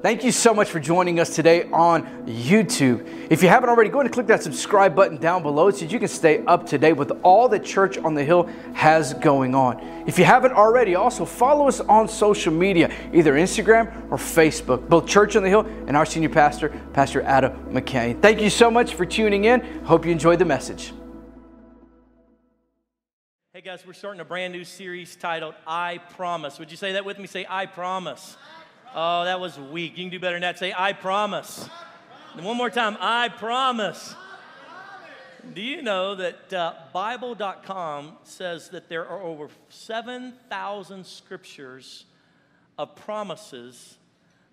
Thank you so much for joining us today on YouTube. If you haven't already, go ahead and click that subscribe button down below so you can stay up to date with all that Church on the Hill has going on. If you haven't already, also follow us on social media, either Instagram or Facebook, both Church on the Hill and our senior pastor, Pastor Adam McCain. Thank you so much for tuning in. Hope you enjoyed the message. Hey guys, we're starting a brand new series titled I Promise. Would you say that with me? Say, I promise. Oh, that was weak. You can do better than that. Say, I promise. And one more time, I promise. Do you know that uh, Bible.com says that there are over 7,000 scriptures of promises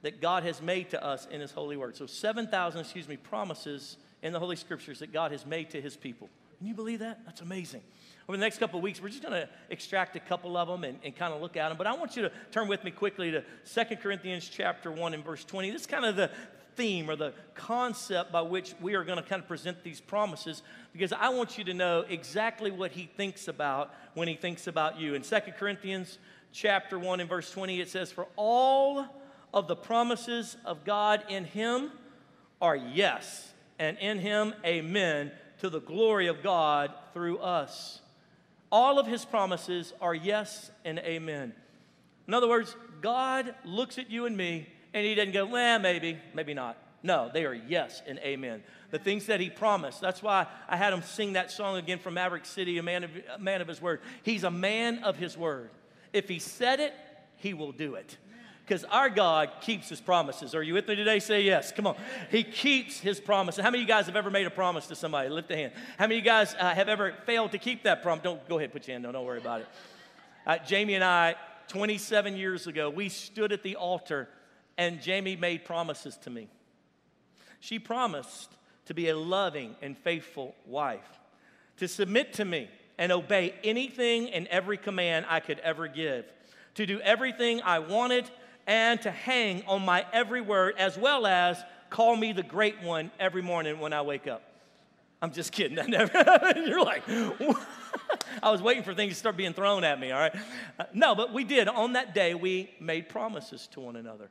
that God has made to us in His holy word? So, 7,000, excuse me, promises in the Holy Scriptures that God has made to His people. Can you believe that? That's amazing. Over the next couple weeks, we're just going to extract a couple of them and, and kind of look at them. But I want you to turn with me quickly to 2 Corinthians chapter 1 and verse 20. This is kind of the theme or the concept by which we are going to kind of present these promises because I want you to know exactly what he thinks about when he thinks about you. In 2 Corinthians chapter 1 and verse 20, it says, For all of the promises of God in him are yes, and in him, amen, to the glory of God through us. All of his promises are yes and amen. In other words, God looks at you and me and he doesn't go, well, maybe, maybe not. No, they are yes and amen. The things that he promised. That's why I had him sing that song again from Maverick City, a man of, a man of his word. He's a man of his word. If he said it, he will do it because our God keeps his promises. Are you with me today? Say yes. Come on. He keeps his promises. How many of you guys have ever made a promise to somebody? Lift a hand. How many of you guys uh, have ever failed to keep that promise? Don't go ahead, put your hand. No, don't worry about it. Uh, Jamie and I, 27 years ago, we stood at the altar and Jamie made promises to me. She promised to be a loving and faithful wife, to submit to me and obey anything and every command I could ever give, to do everything I wanted and to hang on my every word, as well as call me the great one every morning when I wake up. I'm just kidding. I never, you're like, I was waiting for things to start being thrown at me, all right? Uh, no, but we did. On that day, we made promises to one another.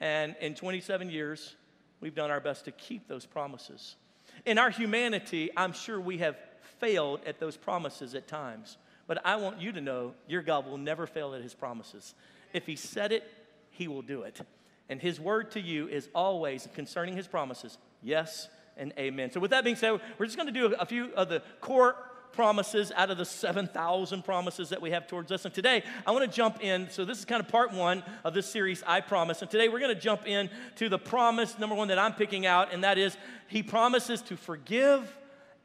And in 27 years, we've done our best to keep those promises. In our humanity, I'm sure we have failed at those promises at times. But I want you to know your God will never fail at his promises. If he said it, he will do it. And his word to you is always concerning his promises yes and amen. So, with that being said, we're just going to do a few of the core promises out of the 7,000 promises that we have towards us. And today, I want to jump in. So, this is kind of part one of this series, I Promise. And today, we're going to jump in to the promise, number one, that I'm picking out, and that is He promises to forgive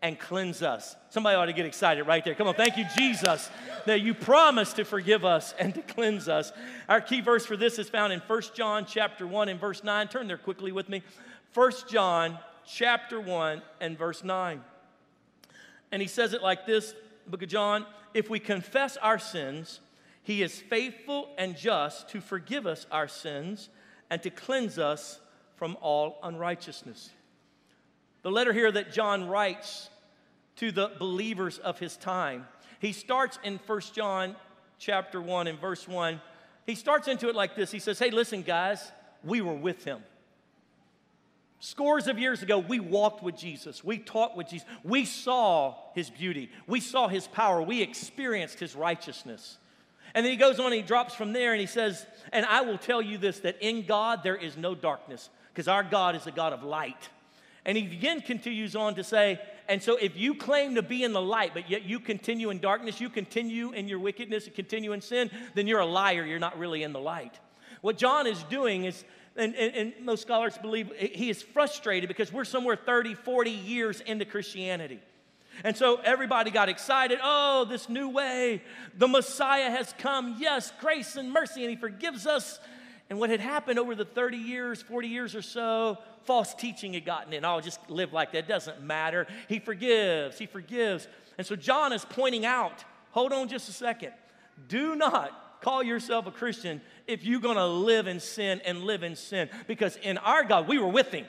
and cleanse us. Somebody ought to get excited right there. Come on, thank you, Jesus, that you promise to forgive us and to cleanse us. Our key verse for this is found in 1 John chapter 1 and verse 9. Turn there quickly with me. 1 John chapter 1 and verse 9. And he says it like this, book of John, if we confess our sins, he is faithful and just to forgive us our sins and to cleanse us from all unrighteousness. The letter here that John writes to the believers of his time, he starts in 1 John chapter 1 and verse 1. He starts into it like this. He says, Hey, listen, guys, we were with him. Scores of years ago, we walked with Jesus. We talked with Jesus. We saw his beauty. We saw his power. We experienced his righteousness. And then he goes on he drops from there and he says, And I will tell you this that in God there is no darkness, because our God is a God of light. And he again continues on to say, and so if you claim to be in the light, but yet you continue in darkness, you continue in your wickedness, and continue in sin, then you're a liar. You're not really in the light. What John is doing is, and, and, and most scholars believe he is frustrated because we're somewhere 30, 40 years into Christianity. And so everybody got excited. Oh, this new way. The Messiah has come. Yes, grace and mercy, and He forgives us. And what had happened over the 30 years, 40 years or so, false teaching had gotten in. I'll just live like that. It doesn't matter. He forgives. He forgives. And so John is pointing out hold on just a second. Do not call yourself a Christian if you're going to live in sin and live in sin. Because in our God, we were with Him.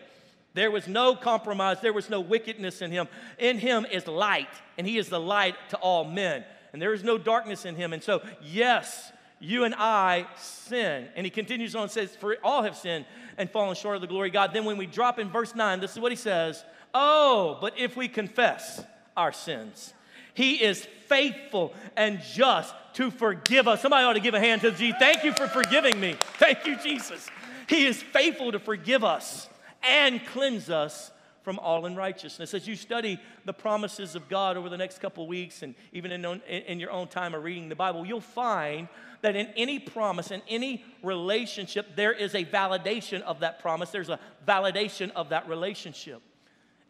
There was no compromise, there was no wickedness in Him. In Him is light, and He is the light to all men. And there is no darkness in Him. And so, yes, you and I sin. And he continues on and says, For all have sinned and fallen short of the glory of God. Then when we drop in verse 9, this is what he says Oh, but if we confess our sins, he is faithful and just to forgive us. Somebody ought to give a hand to Jesus. Thank you for forgiving me. Thank you, Jesus. He is faithful to forgive us and cleanse us from all unrighteousness. As you study the promises of God over the next couple weeks and even in, in your own time of reading the Bible, you'll find that in any promise, in any relationship, there is a validation of that promise, there's a validation of that relationship.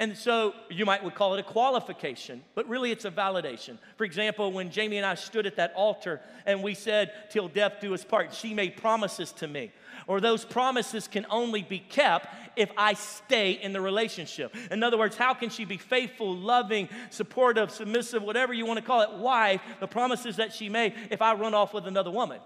And so you might would call it a qualification, but really it's a validation. For example, when Jamie and I stood at that altar and we said, Till death do us part, she made promises to me. Or those promises can only be kept if I stay in the relationship. In other words, how can she be faithful, loving, supportive, submissive, whatever you want to call it, wife, the promises that she made, if I run off with another woman?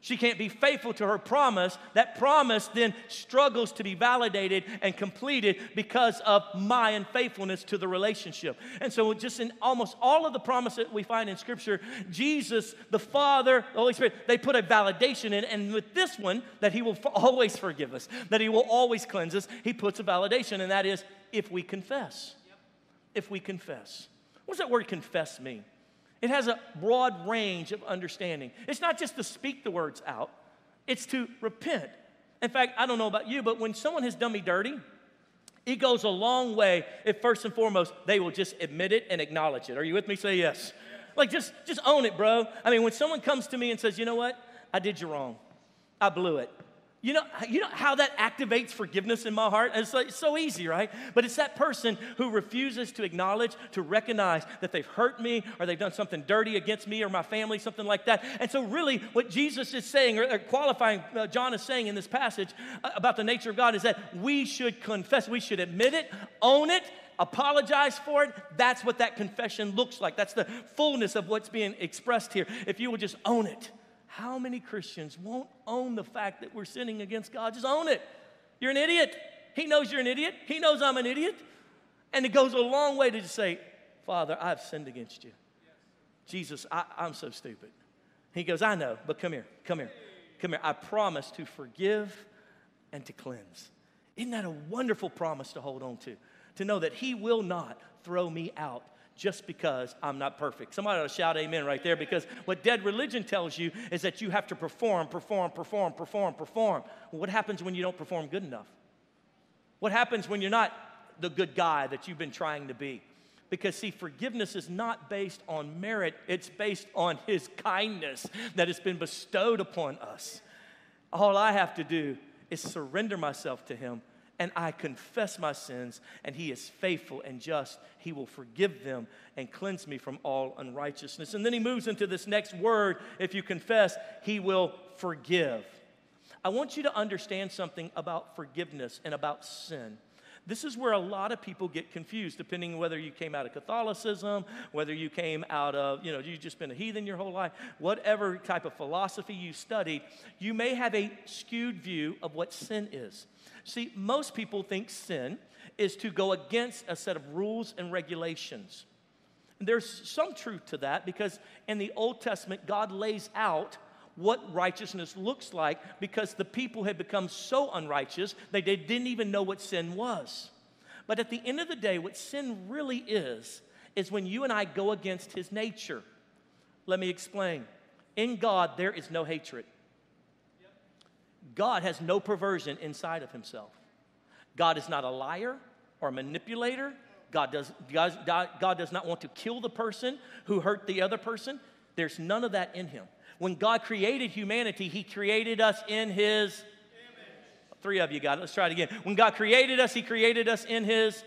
She can't be faithful to her promise. That promise then struggles to be validated and completed because of my unfaithfulness to the relationship. And so, just in almost all of the promises we find in Scripture, Jesus, the Father, the Holy Spirit, they put a validation in. And with this one, that He will always forgive us, that He will always cleanse us, He puts a validation, and that is if we confess. If we confess. What does that word confess mean? It has a broad range of understanding. It's not just to speak the words out, it's to repent. In fact, I don't know about you, but when someone has done me dirty, it goes a long way if first and foremost they will just admit it and acknowledge it. Are you with me? Say yes. Like just just own it, bro. I mean, when someone comes to me and says, "You know what? I did you wrong. I blew it." You know, you know how that activates forgiveness in my heart? It's, like, so easy, right? But it's that person who refuses to acknowledge, to recognize that they've hurt me or they've done something dirty against me or my family, something like that. And so, really, what Jesus is saying, or, qualifying, uh, John is saying in this passage uh, about the nature of God is that we should confess, we should admit it, own it, apologize for it. That's what that confession looks like. That's the fullness of what's being expressed here. If you will just own it. How many Christians won't own the fact that we're sinning against God? Just own it. You're an idiot. He knows you're an idiot. He knows I'm an idiot. And it goes a long way to just say, Father, I've sinned against you. Jesus, I, I'm so stupid. He goes, I know, but come here, come here, come here. I promise to forgive and to cleanse. Isn't that a wonderful promise to hold on to? To know that He will not throw me out just because I'm not perfect. Somebody ought to shout amen right there because what dead religion tells you is that you have to perform, perform, perform, perform, perform. What happens when you don't perform good enough? What happens when you're not the good guy that you've been trying to be? Because, see, forgiveness is not based on merit, it's based on His kindness that has been bestowed upon us. All I have to do is surrender myself to Him and I confess my sins, and he is faithful and just. He will forgive them and cleanse me from all unrighteousness. And then he moves into this next word if you confess, he will forgive. I want you to understand something about forgiveness and about sin. This is where a lot of people get confused, depending on whether you came out of Catholicism, whether you came out of, you know, you've just been a heathen your whole life, whatever type of philosophy you studied, you may have a skewed view of what sin is. See, most people think sin is to go against a set of rules and regulations. And There's some truth to that because in the Old Testament, God lays out what righteousness looks like because the people had become so unrighteous that they didn't even know what sin was. But at the end of the day, what sin really is, is when you and I go against his nature. Let me explain. In God, there is no hatred. God has no perversion inside of himself. God is not a liar or a manipulator. God does, God, God does not want to kill the person who hurt the other person. There's none of that in him. When God created humanity, He created us in His image. Three of you got it. Let's try it again. When God created us, He created us in His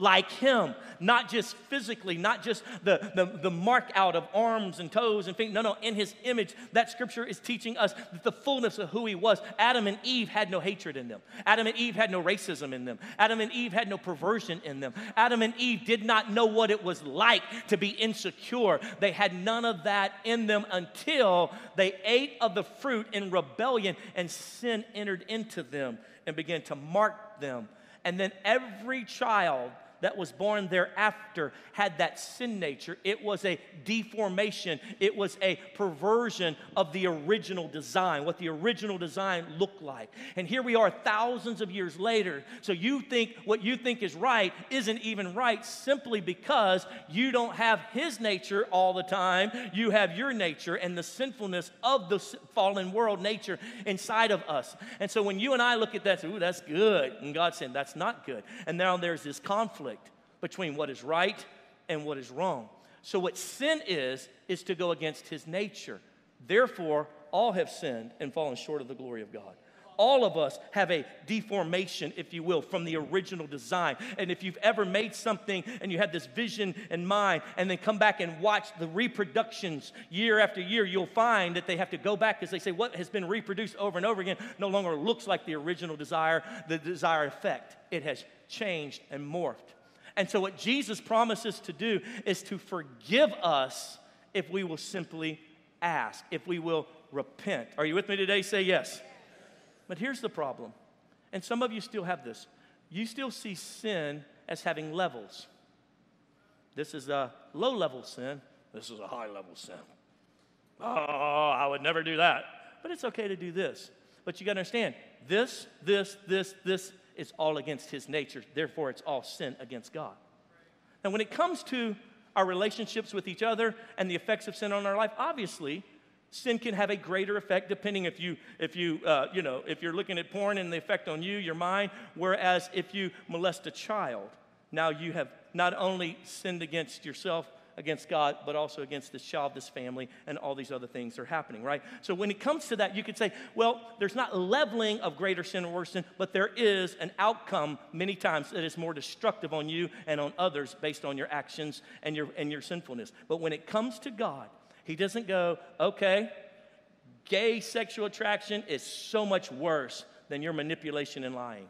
like him, not just physically, not just the, the, the mark out of arms and toes and feet. No, no, in his image. That scripture is teaching us that the fullness of who he was. Adam and Eve had no hatred in them. Adam and Eve had no racism in them. Adam and Eve had no perversion in them. Adam and Eve did not know what it was like to be insecure. They had none of that in them until they ate of the fruit in rebellion and sin entered into them and began to mark them. And then every child that was born thereafter had that sin nature. It was a deformation, it was a perversion of the original design, what the original design looked like. And here we are thousands of years later. So you think what you think is right isn't even right simply because you don't have his nature all the time. You have your nature and the sinfulness of the fallen world nature inside of us. And so when you and I look at that, say, ooh, that's good. And God saying, that's not good. And now there's this conflict between what is right and what is wrong. So what sin is, is to go against his nature. Therefore, all have sinned and fallen short of the glory of God all of us have a deformation, if you will, from the original design. And if you've ever made something and you had this vision in mind and then come back and watch the reproductions year after year, you'll find that they have to go back because they say what has been reproduced over and over again no longer looks like the original desire, the desired effect. It has changed and morphed. And so, what Jesus promises to do is to forgive us if we will simply ask, if we will repent. Are you with me today? Say yes. But here's the problem, and some of you still have this. You still see sin as having levels. This is a low level sin, this is a high level sin. Oh, I would never do that. But it's okay to do this. But you got to understand this, this, this, this is all against his nature. Therefore, it's all sin against God. Now, when it comes to our relationships with each other and the effects of sin on our life, obviously, sin can have a greater effect depending if you if you uh, you know if you're looking at porn and the effect on you your mind whereas if you molest a child now you have not only sinned against yourself against god but also against this child this family and all these other things are happening right so when it comes to that you could say well there's not leveling of greater sin or worse sin but there is an outcome many times that is more destructive on you and on others based on your actions and your and your sinfulness but when it comes to god he doesn't go, okay, gay sexual attraction is so much worse than your manipulation and lying.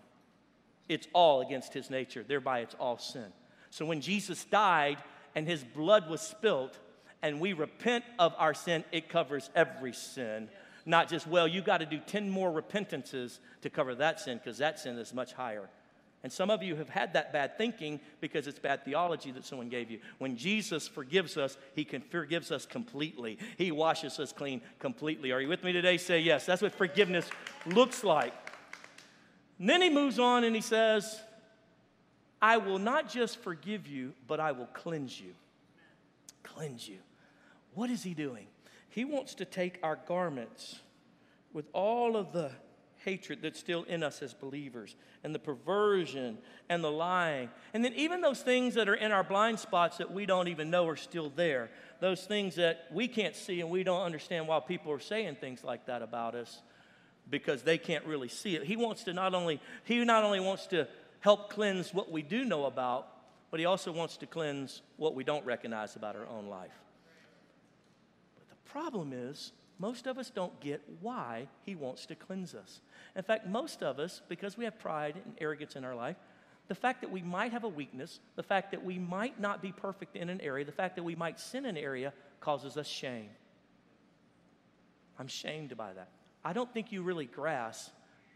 It's all against his nature, thereby, it's all sin. So when Jesus died and his blood was spilt, and we repent of our sin, it covers every sin. Not just, well, you got to do 10 more repentances to cover that sin because that sin is much higher. And some of you have had that bad thinking because it's bad theology that someone gave you. When Jesus forgives us, he can forgives us completely. He washes us clean completely. Are you with me today? Say yes. That's what forgiveness looks like. And then he moves on and he says, I will not just forgive you, but I will cleanse you. Cleanse you. What is he doing? He wants to take our garments with all of the hatred that's still in us as believers, and the perversion and the lying. And then, even those things that are in our blind spots that we don't even know are still there, those things that we can't see and we don't understand why people are saying things like that about us because they can't really see it. He wants to not only, he not only wants to help cleanse what we do know about, but he also wants to cleanse what we don't recognize about our own life. But the problem is, most of us don't get why he wants to cleanse us. In fact, most of us, because we have pride and arrogance in our life, the fact that we might have a weakness, the fact that we might not be perfect in an area, the fact that we might sin in an area causes us shame. I'm shamed by that. I don't think you really grasp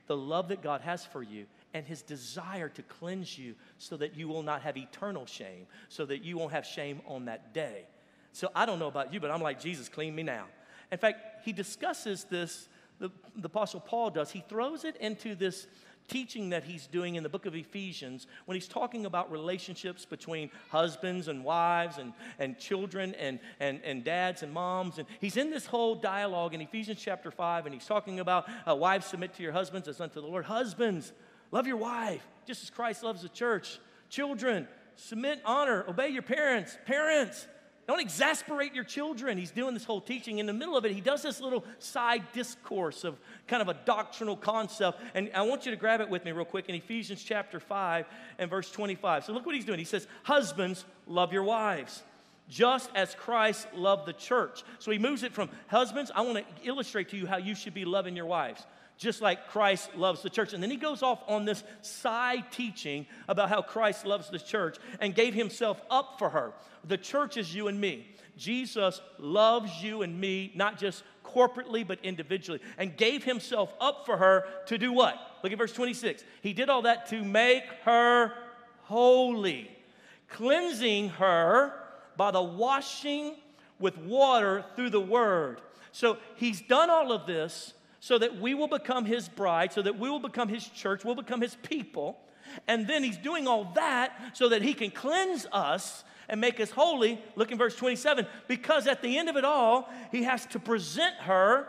the love that God has for you and his desire to cleanse you so that you will not have eternal shame, so that you won't have shame on that day. So I don't know about you, but I'm like, Jesus, clean me now. In fact, he discusses this, the, the Apostle Paul does. He throws it into this teaching that he's doing in the book of Ephesians when he's talking about relationships between husbands and wives and, and children and, and, and dads and moms. And he's in this whole dialogue in Ephesians chapter 5, and he's talking about uh, wives submit to your husbands as unto the Lord. Husbands, love your wife just as Christ loves the church. Children, submit, honor, obey your parents. Parents, don't exasperate your children. He's doing this whole teaching. In the middle of it, he does this little side discourse of kind of a doctrinal concept. And I want you to grab it with me real quick in Ephesians chapter 5 and verse 25. So look what he's doing. He says, Husbands, love your wives, just as Christ loved the church. So he moves it from husbands. I want to illustrate to you how you should be loving your wives just like Christ loves the church. And then he goes off on this side teaching about how Christ loves the church and gave himself up for her. The church is you and me. Jesus loves you and me, not just corporately, but individually, and gave himself up for her to do what? Look at verse 26. He did all that to make her holy. cleansing her by the washing with water through the word. So he's done all of this so that we will become his bride, so that we will become his church, we'll become his people. And then he's doing all that so that he can cleanse us and make us holy. Look in verse 27 because at the end of it all, he has to present her,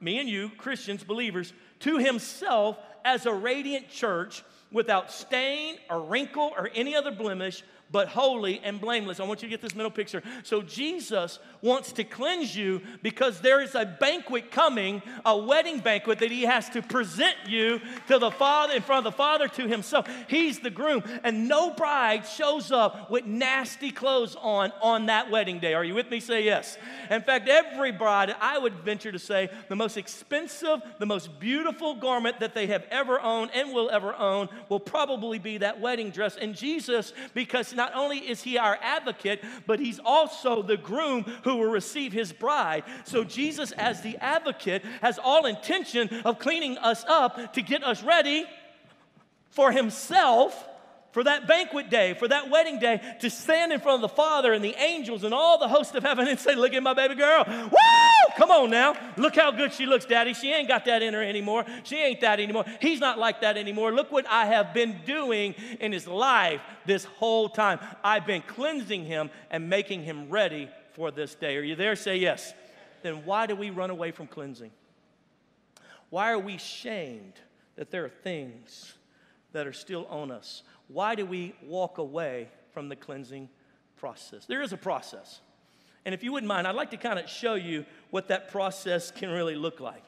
me and you, Christians, believers, to himself as a radiant church without stain or wrinkle or any other blemish but holy and blameless. I want you to get this middle picture. So, Jesus wants to cleanse you because there is a banquet coming, a wedding banquet that he has to present you to the Father, in front of the Father, to himself. He's the groom, and no bride shows up with nasty clothes on on that wedding day. Are you with me? Say yes. In fact, every bride, I would venture to say, the most expensive, the most beautiful garment that they have ever owned and will ever own will probably be that wedding dress. And Jesus, because not only is he our advocate, but he's also the groom who will receive his bride. So Jesus, as the advocate, has all intention of cleaning us up to get us ready for himself for that banquet day, for that wedding day, to stand in front of the Father and the angels and all the host of heaven and say, Look at my baby girl. Woo! Come on now. Look how good she looks, Daddy. She ain't got that in her anymore. She ain't that anymore. He's not like that anymore. Look what I have been doing in his life this whole time. I've been cleansing him and making him ready for this day. Are you there? Say yes. Then why do we run away from cleansing? Why are we shamed that there are things that are still on us? why do we walk away from the cleansing process? There is a process. And if you wouldn't mind, I'd like to kind of show you what that process can really look like.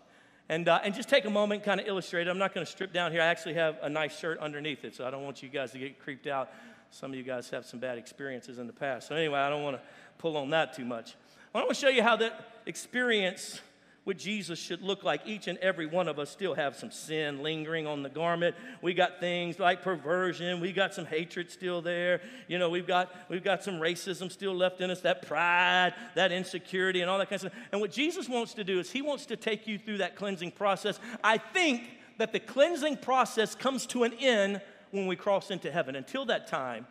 And, uh, and just take a moment, kind of illustrate it. I'm not going to strip down here. I actually have a nice shirt underneath it, so I don't want you guys to get creeped out. Some of you guys have some bad experiences in the past. So, anyway, I don't want to pull on that too much. I want to show you how that experience what Jesus should look like. Each and every one of us still have some sin lingering on the garment. We got things like perversion. We got some hatred still there. You know, we've got we've got some racism still left in us, that pride, that insecurity, and all that kind of stuff. And what Jesus wants to do is He wants to take you through that cleansing process. I think that the cleansing process comes to an end when we cross into heaven. Until that time,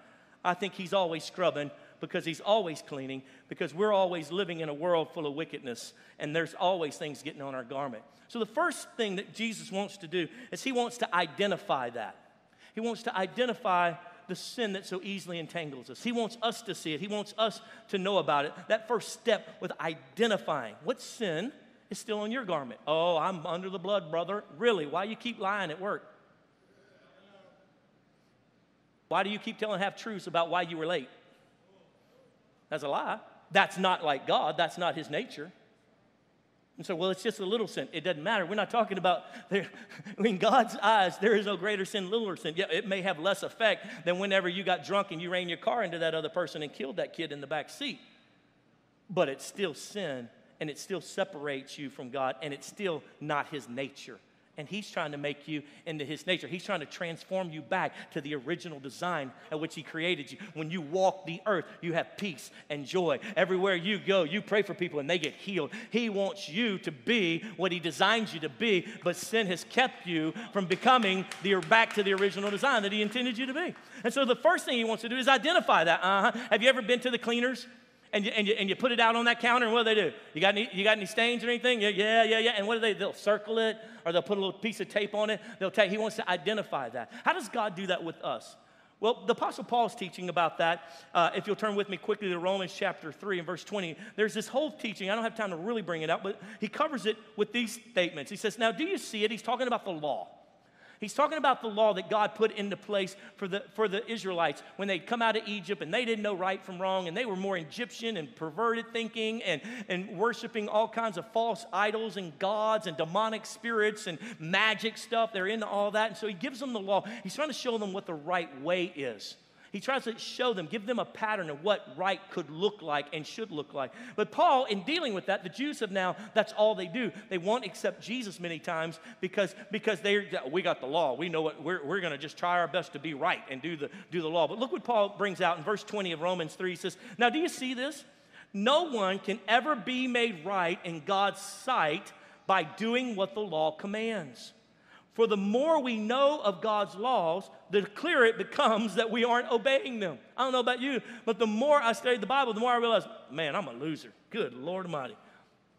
I think He's always scrubbing because he's always cleaning, because we're always living in a world full of wickedness, and there's always things getting on our garment. So, the first thing that Jesus wants to do is he wants to identify that. He wants to identify the sin that so easily entangles us. He wants us to see it, he wants us to know about it. That first step with identifying what sin is still on your garment. Oh, I'm under the blood, brother. Really? Why you keep lying at work? Why do you keep telling half truths about why you were late? That's a lie. That's not like God, that's not his nature. And so, well, it's just a little sin. It doesn't matter. We're not talking about, there, in God's eyes, there is no greater sin, littler sin. Yeah, it may have less effect than whenever you got drunk and you ran your car into that other person and killed that kid in the back seat. But it's still sin, and it still separates you from God, and it's still not his nature and he's trying to make you into his nature. He's trying to transform you back to the original design at which he created you. When you walk the earth, you have peace and joy. Everywhere you go, you pray for people and they get healed. He wants you to be what he designed you to be, but sin has kept you from becoming the back to the original design that he intended you to be. And so the first thing he wants to do is identify that. Uh-huh. Have you ever been to the cleaners? and you, and, you, and you put it out on that counter, and what do they do? You got any, you got any stains or anything? Yeah, yeah, yeah, yeah. And what do they They'll circle it, or they'll put a little piece of tape on it. They'll take, he wants to identify that. How does God do that with us? Well, the Apostle Paul's teaching about that. Uh, if you'll turn with me quickly to Romans chapter 3 and verse 20, there's this whole teaching. I don't have time to really bring it out, but he covers it with these statements. He says, Now, do you see it? He's talking about the law. He's talking about the law that God put into place for the, for the Israelites when they'd come out of Egypt and they didn't know right from wrong and they were more Egyptian and perverted thinking and, and worshiping all kinds of false idols and gods and demonic spirits and magic stuff. They're into all that. And so he gives them the law. He's trying to show them what the right way is. He tries to show them, give them a pattern of what right could look like and should look like. But Paul, in dealing with that, the Jews have now, that's all they do. They won't accept Jesus many times because, because they we got the law. We know what we're, we're going to just try our best to be right and do the, do the law. But look what Paul brings out in verse 20 of Romans 3. He says, Now, do you see this? No one can ever be made right in God's sight by doing what the law commands. For the more we know of God's laws, the clearer it becomes that we aren't obeying them. I don't know about you, but the more I study the Bible, the more I realize, man, I'm a loser. Good Lord Almighty.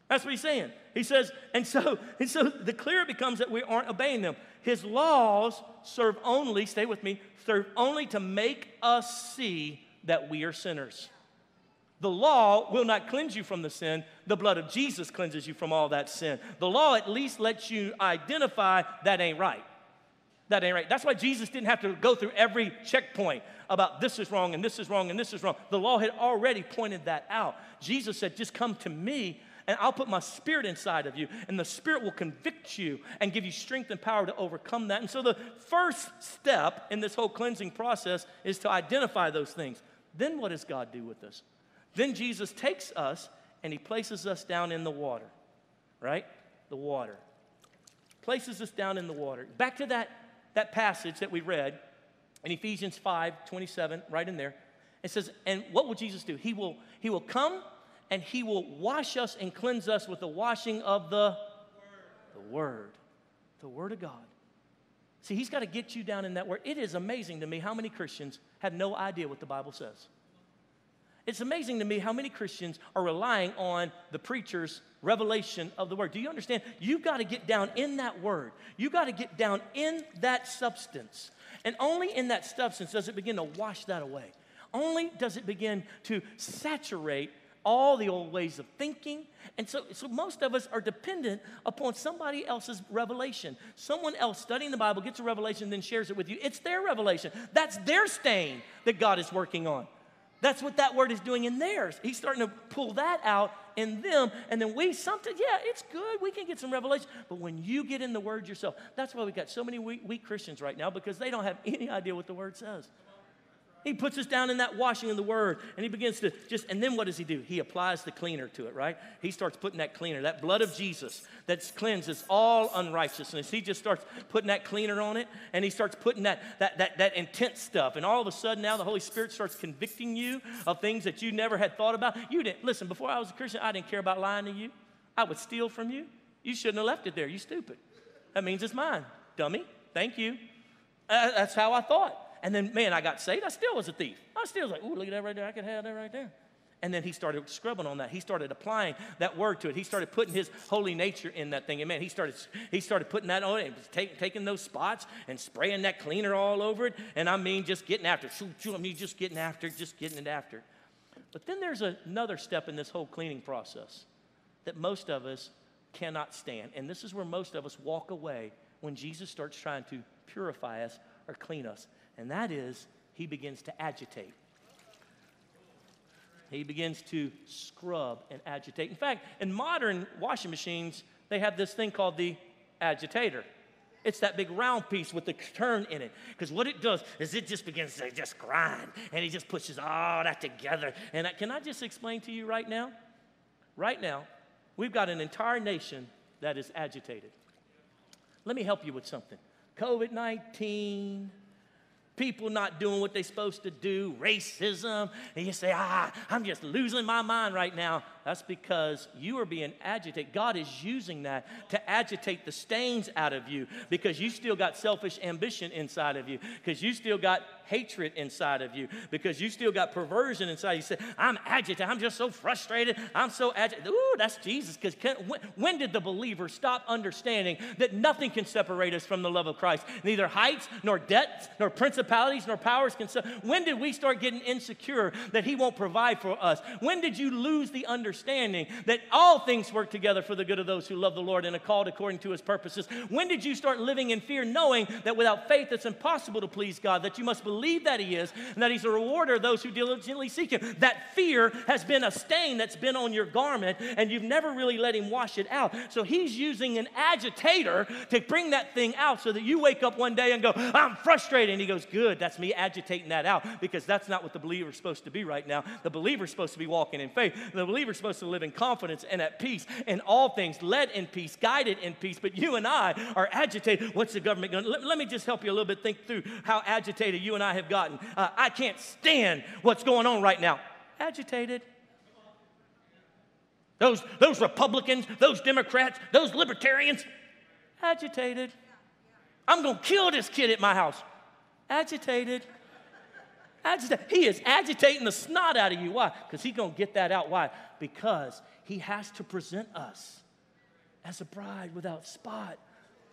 That's what he's saying. He says, and so, and so the clearer it becomes that we aren't obeying them. His laws serve only, stay with me, serve only to make us see that we are sinners. The law will not cleanse you from the sin. The blood of Jesus cleanses you from all that sin. The law at least lets you identify that ain't right. That ain't right. That's why Jesus didn't have to go through every checkpoint about this is wrong and this is wrong and this is wrong. The law had already pointed that out. Jesus said, just come to me and I'll put my spirit inside of you, and the spirit will convict you and give you strength and power to overcome that. And so, the first step in this whole cleansing process is to identify those things. Then, what does God do with us? Then Jesus takes us and he places us down in the water, right? The water. Places us down in the water. Back to that, that passage that we read in Ephesians 5 27, right in there. It says, And what will Jesus do? He will, he will come and he will wash us and cleanse us with the washing of the Word. The Word. The Word of God. See, he's got to get you down in that word. It is amazing to me how many Christians have no idea what the Bible says. It's amazing to me how many Christians are relying on the preacher's revelation of the word. Do you understand? You've got to get down in that word. You've got to get down in that substance. And only in that substance does it begin to wash that away. Only does it begin to saturate all the old ways of thinking. And so, so most of us are dependent upon somebody else's revelation. Someone else studying the Bible gets a revelation, then shares it with you. It's their revelation. That's their stain that God is working on. That's what that word is doing in theirs. He's starting to pull that out in them. And then we sometimes, yeah, it's good. We can get some revelation. But when you get in the word yourself, that's why we got so many weak, weak Christians right now because they don't have any idea what the word says. He puts us down in that washing in the word and he begins to just, and then what does he do? He applies the cleaner to it, right? He starts putting that cleaner, that blood of Jesus that cleanses all unrighteousness. He just starts putting that cleaner on it and he starts putting that, that, that, that intense stuff. And all of a sudden now the Holy Spirit starts convicting you of things that you never had thought about. You didn't, listen, before I was a Christian, I didn't care about lying to you. I would steal from you. You shouldn't have left it there. You stupid. That means it's mine. Dummy. Thank you. Uh, that's how I thought. And then, man, I got saved. I still was a thief. I still was like, ooh, look at that right there. I could have that right there. And then he started scrubbing on that. He started applying that word to it. He started putting his holy nature in that thing. And man, he started, he started putting that on it, take, taking those spots and spraying that cleaner all over it. And I mean, just getting after it. I mean, just getting after it, just getting it after. But then there's another step in this whole cleaning process that most of us cannot stand. And this is where most of us walk away when Jesus starts trying to purify us or clean us and that is he begins to agitate. He begins to scrub and agitate. In fact, in modern washing machines, they have this thing called the agitator. It's that big round piece with the turn in it. Because what it does is it just begins to just grind and it just pushes all that together. And I, can I just explain to you right now? Right now, we've got an entire nation that is agitated. Let me help you with something. COVID 19, people not doing what they're supposed to do, racism, and you say, ah, I'm just losing my mind right now. That's because you are being agitated. God is using that to agitate the stains out of you because you still got selfish ambition inside of you, because you still got hatred inside of you, because you still got perversion inside. You say, I'm agitated. I'm just so frustrated. I'm so agitated. Ooh, that's Jesus. Because when, when did the believer stop understanding that nothing can separate us from the love of Christ? Neither heights, nor depths, nor principalities, nor powers can. When did we start getting insecure that He won't provide for us? When did you lose the understanding? Understanding that all things work together for the good of those who love the Lord and are called according to his purposes? When did you start living in fear, knowing that without faith it's impossible to please God, that you must believe that he is, and that he's a rewarder of those who diligently seek him? That fear has been a stain that's been on your garment, and you've never really let him wash it out. So he's using an agitator to bring that thing out so that you wake up one day and go, I'm frustrated. And he goes, Good, that's me agitating that out because that's not what the believer's supposed to be right now. The believer's supposed to be walking in faith. The believer's supposed to live in confidence and at peace in all things, led in peace, guided in peace. But you and I are agitated. What's the government going to let, let, me just help you a little bit think through how agitated you and I have gotten. Uh, I can't stand what's going on right now. Agitated. Those, those Republicans, those Democrats, those libertarians, agitated. I'm gonna kill this kid at my house. Agitated. Agitated. He is agitating the snot out of you. Why? Because he's gonna get that out. Why? Because he has to present us as a bride without spot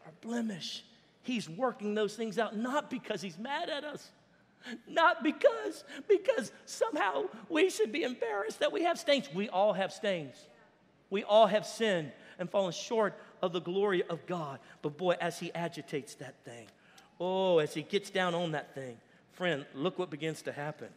or blemish. He's working those things out not because he's mad at us, not because because somehow we should be embarrassed that we have stains. We all have stains. We all have sinned and fallen short of the glory of God. But boy, as he agitates that thing, oh, as he gets down on that thing, friend, look what begins to happen.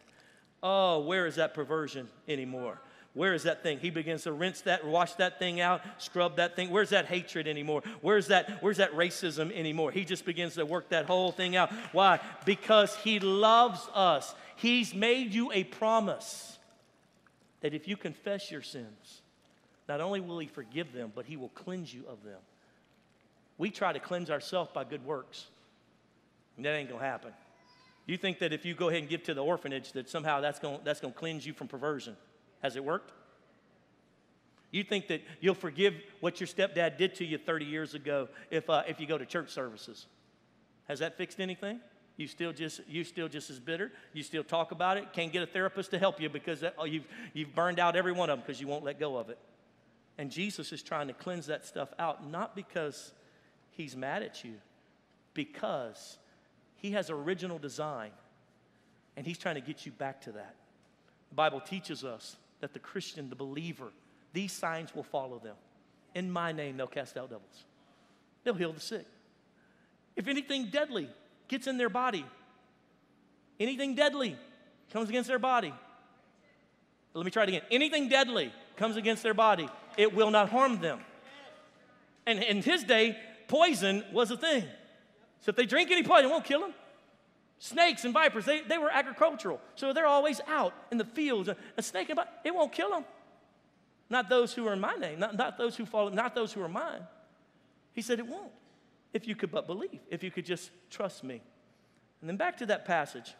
Oh, where is that perversion anymore? Where is that thing? He begins to rinse that, wash that thing out, scrub that thing. Where's that hatred anymore? Where's that, where's that racism anymore? He just begins to work that whole thing out. Why? Because he loves us. He's made you a promise that if you confess your sins, not only will he forgive them, but he will cleanse you of them. We try to cleanse ourselves by good works. And that ain't gonna happen. You think that if you go ahead and give to the orphanage, that somehow that's gonna, that's gonna cleanse you from perversion. Has it worked? You think that you'll forgive what your stepdad did to you 30 years ago if, uh, if you go to church services. Has that fixed anything? You still just you still just as bitter. You still talk about it. Can't get a therapist to help you because that, oh, you've you've burned out every one of them because you won't let go of it. And Jesus is trying to cleanse that stuff out, not because he's mad at you, because he has original design, and he's trying to get you back to that. The Bible teaches us that the Christian, the believer, these signs will follow them. In my name, they'll cast out devils, they'll heal the sick. If anything deadly gets in their body, anything deadly comes against their body. Let me try it again. Anything deadly comes against their body, it will not harm them. And in his day, poison was a thing. So if they drink any poison, it won't kill them. Snakes and vipers, they, they were agricultural. So they're always out in the fields. A snake, and it won't kill them. Not those who are in my name, not, not those who follow, not those who are mine. He said it won't. If you could but believe, if you could just trust me. And then back to that passage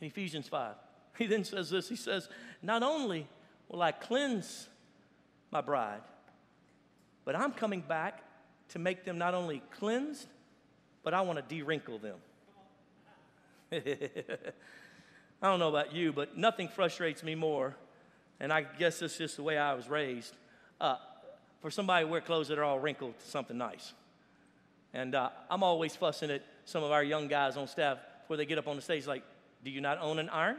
in Ephesians 5. He then says this He says, Not only will I cleanse my bride, but I'm coming back to make them not only cleansed, but I want to de-wrinkle them. I don't know about you, but nothing frustrates me more, and I guess it's just the way I was raised, uh, for somebody to wear clothes that are all wrinkled to something nice. And uh, I'm always fussing at some of our young guys on staff before they get up on the stage, like, do you not own an iron?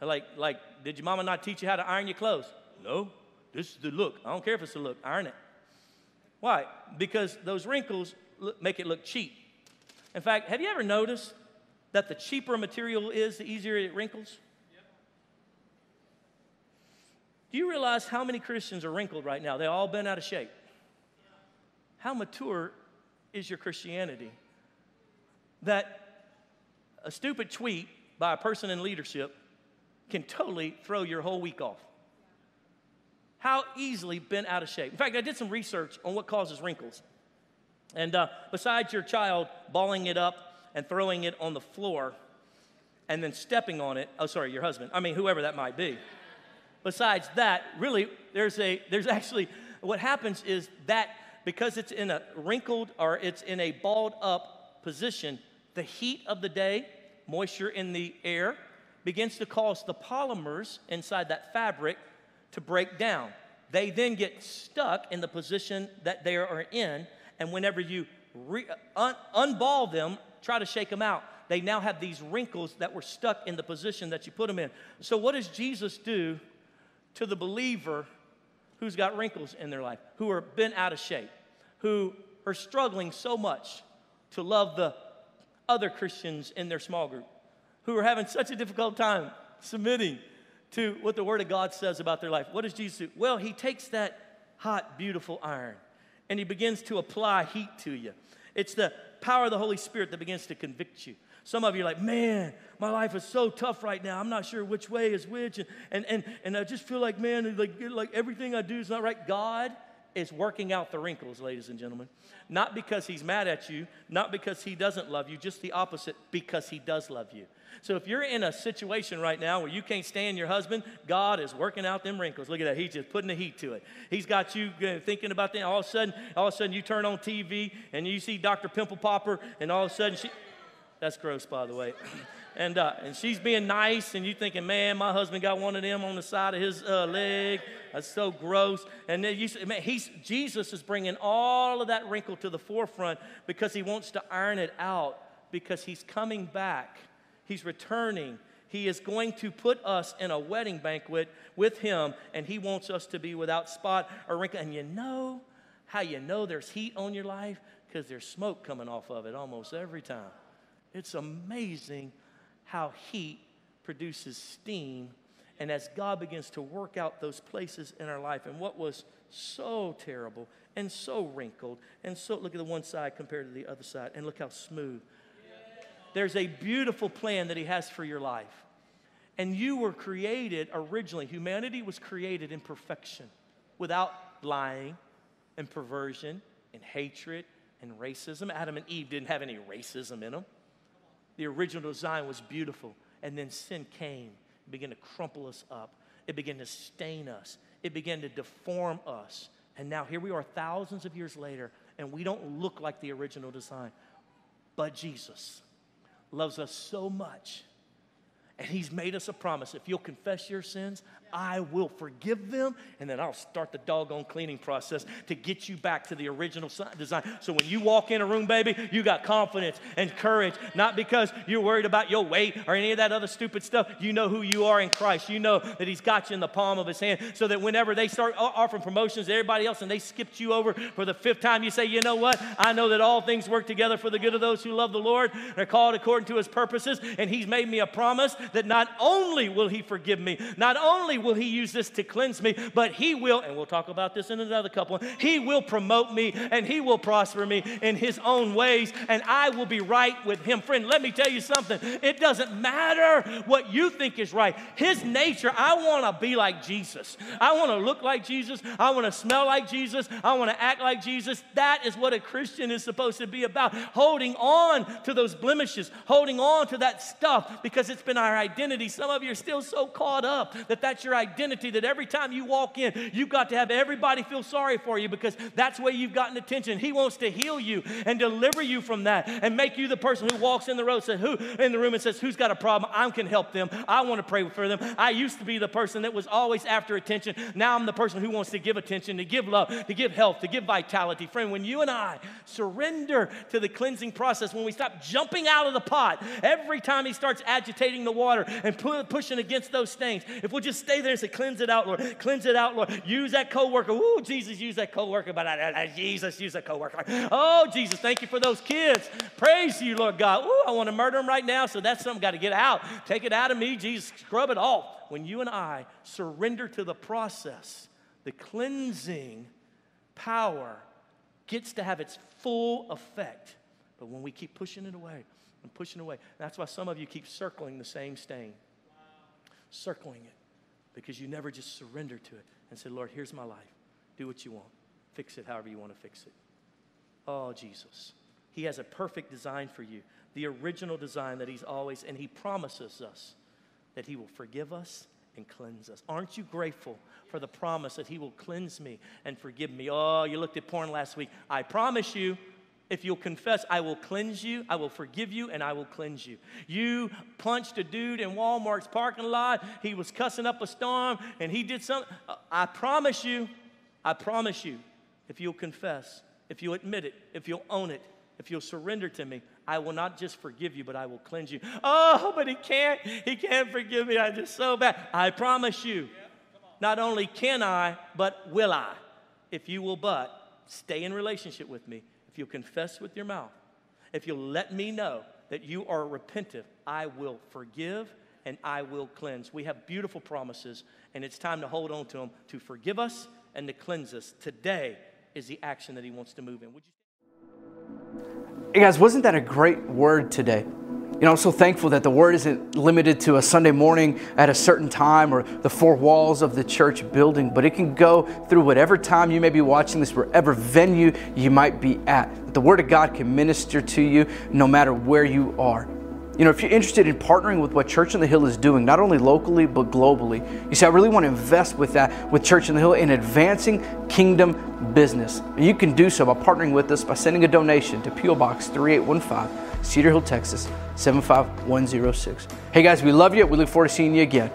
Like, like, did your mama not teach you how to iron your clothes? No, this is the look. I don't care if it's the look, iron it. Why? Because those wrinkles make it look cheap. In fact, have you ever noticed that the cheaper a material is, the easier it wrinkles? Do you realize how many Christians are wrinkled right now? They've all been out of shape. How mature is your Christianity? That a stupid tweet by a person in leadership can totally throw your whole week off. How easily been out of shape. In fact, I did some research on what causes wrinkles. And uh, besides your child balling it up and throwing it on the floor and then stepping on it, oh, sorry, your husband, I mean, whoever that might be. Besides that, really, there's, a, there's actually, what happens is that because it's in a wrinkled or it's in a balled up position, the heat of the day, moisture in the air, begins to cause the polymers inside that fabric to break down. They then get stuck in the position that they are in, and whenever you re- un- unball them, try to shake them out, they now have these wrinkles that were stuck in the position that you put them in. So, what does Jesus do to the believer who's got wrinkles in their life, who are bent out of shape, who are struggling so much to love the other Christians in their small group, who are having such a difficult time submitting to what the Word of God says about their life? What does Jesus do? Well, He takes that hot, beautiful iron and He begins to apply heat to you. It's the power of the Holy Spirit that begins to convict you. Some of you are like, man, my life is so tough right now. I'm not sure which way is which. And, and, and, and I just feel like, man, like, like everything I do is not right. God is working out the wrinkles, ladies and gentlemen. Not because he's mad at you, not because he doesn't love you, just the opposite, because he does love you. So if you're in a situation right now where you can't stand your husband, God is working out them wrinkles. Look at that. He's just putting the heat to it. He's got you uh, thinking about that. All of a sudden, all of a sudden you turn on TV and you see Dr. Pimple Popper, and all of a sudden she, that's gross, by the way. and, uh, and she's being nice, and you thinking, man, my husband got one of them on the side of his uh, leg. That's so gross. And then you man, he's, Jesus is bringing all of that wrinkle to the forefront because he wants to iron it out because he's coming back. He's returning. He is going to put us in a wedding banquet with him, and he wants us to be without spot or wrinkle. And you know how you know there's heat on your life? Because there's smoke coming off of it almost every time. It's amazing how heat produces steam. And as God begins to work out those places in our life, and what was so terrible and so wrinkled, and so look at the one side compared to the other side, and look how smooth. There's a beautiful plan that He has for your life. And you were created originally, humanity was created in perfection without lying and perversion and hatred and racism. Adam and Eve didn't have any racism in them. The original design was beautiful. And then sin came, began to crumple us up, it began to stain us, it began to deform us. And now here we are thousands of years later, and we don't look like the original design. But Jesus loves us so much. And he's made us a promise. If you'll confess your sins, I will forgive them, and then I'll start the doggone cleaning process to get you back to the original design. So when you walk in a room, baby, you got confidence and courage, not because you're worried about your weight or any of that other stupid stuff. You know who you are in Christ. You know that He's got you in the palm of His hand, so that whenever they start offering promotions to everybody else and they skipped you over for the fifth time, you say, you know what? I know that all things work together for the good of those who love the Lord and are called according to His purposes, and He's made me a promise that not only will He forgive me, not only will He use this to cleanse me, but He will, and we'll talk about this in another couple, He will promote me and He will prosper me in His own ways, and I will be right with Him. Friend, let me tell you something. It doesn't matter what you think is right. His nature, I want to be like Jesus. I want to look like Jesus. I want to smell like Jesus. I want to act like Jesus. That is what a Christian is supposed to be about. Holding on to those blemishes, holding on to that stuff because it's been our identity. Some of you are still so caught up that that's your identity identity that every time you walk in, you've got to have everybody feel sorry for you because that's where you've gotten attention. He wants to heal you and deliver you from that and make you the person who walks in the road, says, who in the room and says, Who's got a problem? I can help them. I want to pray for them. I used to be the person that was always after attention. Now I'm the person who wants to give attention, to give love, to give health, to give vitality. Friend, when you and I surrender to the cleansing process, when we stop jumping out of the pot every time he starts agitating the water and pushing against those stains, if we'll just stay there and say, Cleanse it out, Lord. Cleanse it out, Lord. Use that coworker. Ooh, Jesus, use that coworker. But I, Jesus, use that coworker. Oh, Jesus, thank you for those kids. Praise you, Lord God. Ooh, I want to murder them right now. So that's something got to get out. Take it out of me, Jesus. Scrub it off. When you and I surrender to the process, the cleansing power gets to have its full effect. But when we keep pushing it away and pushing away, that's why some of you keep circling the same stain, circling it because you never just surrender to it and said, Lord, here's my life. Do what you want. Fix it however you want to fix it. Oh, Jesus. He has a perfect design for you, the original design that He's always, and He promises us that He will forgive us and cleanse us. Aren't you grateful for the promise that He will cleanse me and forgive me? Oh, you looked at porn last week. I promise you, if you'll confess, I will cleanse you, I will forgive you, and I will cleanse you. You punched a dude in Walmart's parking lot. He was cussing up a storm and he did something. Uh, I promise you, I promise you, if you'll confess, if you'll admit it, if you'll own it, if you'll surrender to me, I will not just forgive you, but I will cleanse you. Oh, but he can't. He can't forgive me. I'm just so bad. I promise you, not only can I, but will I, if you will but stay in relationship with me you'll confess with your mouth, if you'll let me know that you are repentant, I will forgive and I will cleanse. We have beautiful promises, and it's time to hold on to them to forgive us and to cleanse us. Today is the action that He wants to move in. Would you? Hey guys, wasn't that a great word today? You know, I'm so thankful that the word isn't limited to a Sunday morning at a certain time or the four walls of the church building, but it can go through whatever time you may be watching this, wherever venue you might be at. The word of God can minister to you no matter where you are. You know, if you're interested in partnering with what Church on the Hill is doing, not only locally but globally, you say, I really want to invest with that, with Church on the Hill in advancing kingdom business. And you can do so by partnering with us by sending a donation to P.O. Box 3815, Cedar Hill, Texas 75106. Hey guys, we love you. We look forward to seeing you again.